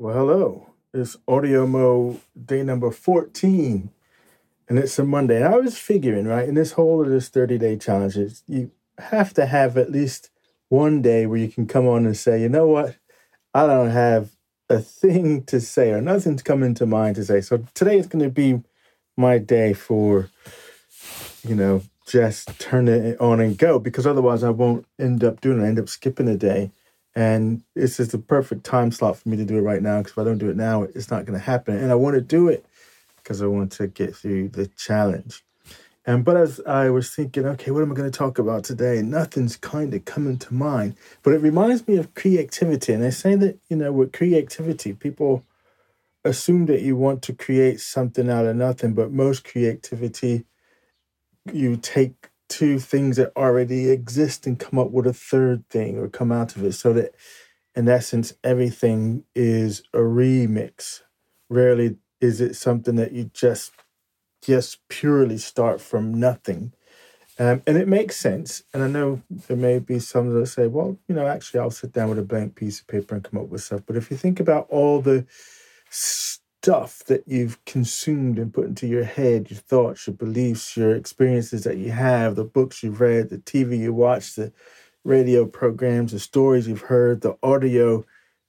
Well, hello. It's Audio Mo day number 14, and it's a Monday. And I was figuring, right, in this whole of this 30 day challenge, you have to have at least one day where you can come on and say, you know what, I don't have a thing to say or nothing's coming to mind to say. So today is going to be my day for, you know, just turn it on and go because otherwise I won't end up doing it. I end up skipping a day. And this is the perfect time slot for me to do it right now because if I don't do it now, it's not going to happen. And I want to do it because I want to get through the challenge. And but as I was thinking, okay, what am I going to talk about today? Nothing's kind of coming to mind. But it reminds me of creativity. And they say that, you know, with creativity, people assume that you want to create something out of nothing, but most creativity, you take two things that already exist and come up with a third thing or come out of it. So that in essence, everything is a remix. Rarely is it something that you just just purely start from nothing. Um, and it makes sense. And I know there may be some that say, well, you know, actually, I'll sit down with a blank piece of paper and come up with stuff. But if you think about all the stuff that you've consumed and put into your head, your thoughts, your beliefs, your experiences that you have, the books you've read, the TV you watch, the radio programs, the stories you've heard, the audio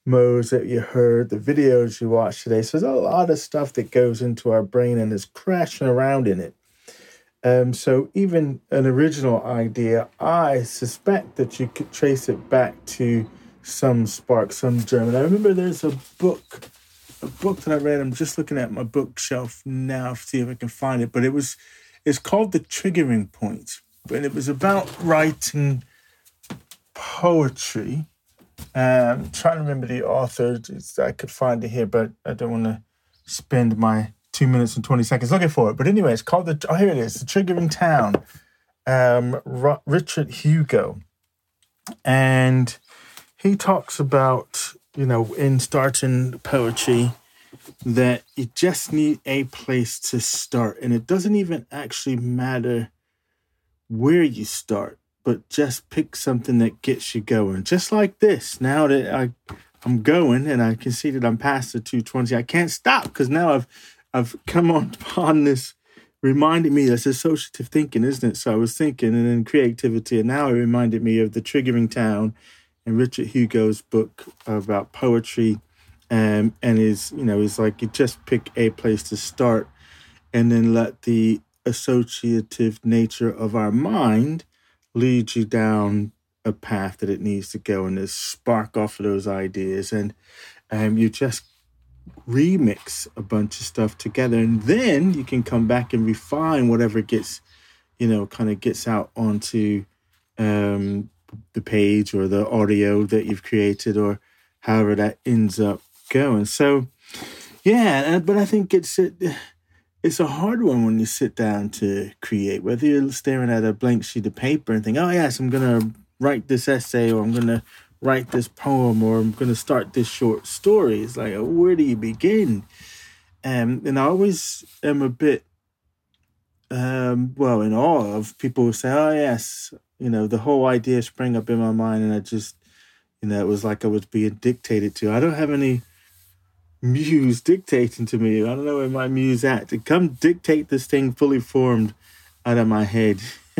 modes that you heard, the videos you watched today. So there's a lot of stuff that goes into our brain and is crashing around in it. Um, so even an original idea, I suspect that you could trace it back to some spark, some germ. And I remember there's a book, a book that I read. I'm just looking at my bookshelf now to see if I can find it. But it was, it's called The Triggering Point, and it was about writing poetry. Um, trying to remember the author. I could find it here, but I don't want to spend my two minutes and 20 seconds looking for it. But anyway, it's called the, oh, here it is, The Triggering Town, um, Richard Hugo. And he talks about, you know, in starting poetry, that you just need a place to start. And it doesn't even actually matter where you start, but just pick something that gets you going. Just like this. Now that I I'm going and I can see that I'm past the 220, I can't stop because now I've I've come on upon this reminded me that's associative thinking, isn't it? So I was thinking and then creativity, and now it reminded me of the triggering town and Richard Hugo's book about poetry. Um, and is you know is like you just pick a place to start and then let the associative nature of our mind lead you down a path that it needs to go and there's spark off of those ideas. And um, you just remix a bunch of stuff together and then you can come back and refine whatever gets you know kind of gets out onto um, the page or the audio that you've created or however that ends up going. So yeah uh, but i think it's it, it's a hard one when you sit down to create whether you're staring at a blank sheet of paper and think oh yes i'm gonna write this essay or i'm gonna write this poem or i'm gonna start this short story. It's like where do you begin? Um, and i always am a bit um, well in awe of people who say oh yes you know the whole idea sprang up in my mind and i just you know it was like i was being dictated to. I don't have any muse dictating to me. I don't know where my muse at to come dictate this thing fully formed out of my head.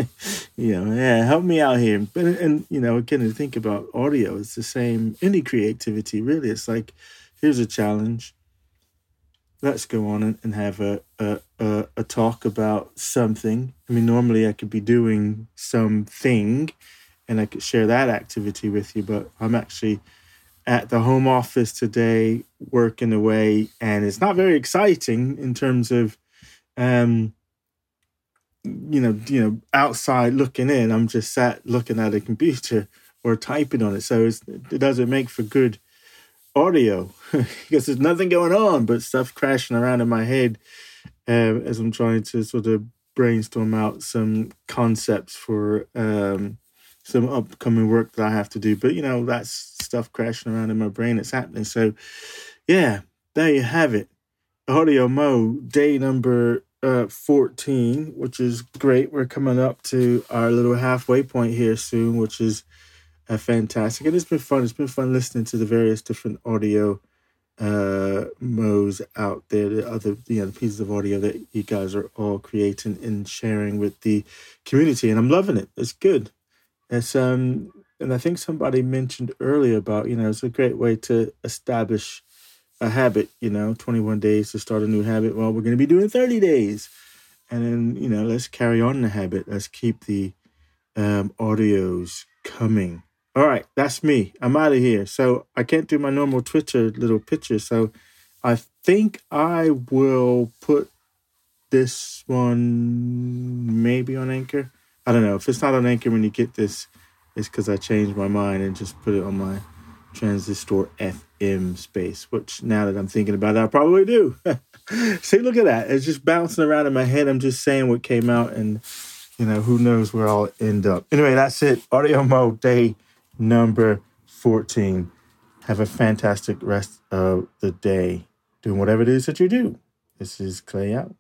you know, yeah, help me out here. But and you know, again, to think about audio, it's the same. Any creativity, really, it's like here's a challenge. Let's go on and, have a, a a a talk about something. I mean, normally I could be doing something, and I could share that activity with you. But I'm actually at the home office today working away and it's not very exciting in terms of um you know you know outside looking in. I'm just sat looking at a computer or typing on it. So it doesn't make for good audio. Because there's nothing going on but stuff crashing around in my head um, as i'm trying to sort of brainstorm out some concepts for um some upcoming work that I have to do. But you know, that's stuff crashing around in my brain. It's happening. So yeah, there you have it. Audio Mo, day number uh 14, which is great. We're coming up to our little halfway point here soon, which is uh, fantastic. And it's been fun. It's been fun listening to the various different audio uh mo's out there the other you know the pieces of audio that you guys are all creating and sharing with the community and i'm loving it it's good it's um and i think somebody mentioned earlier about you know it's a great way to establish a habit you know 21 days to start a new habit well we're going to be doing 30 days and then you know let's carry on the habit let's keep the um audios coming all right, that's me. I'm out of here. So I can't do my normal Twitter little picture. So I think I will put this one maybe on Anchor. I don't know. If it's not on Anchor when you get this, it's because I changed my mind and just put it on my transistor FM space, which now that I'm thinking about it, I probably do. See, look at that. It's just bouncing around in my head. I'm just saying what came out and, you know, who knows where I'll end up. Anyway, that's it. Audio Mo day number 14. Have a fantastic rest of the day doing whatever it is that you do. This is Clay out.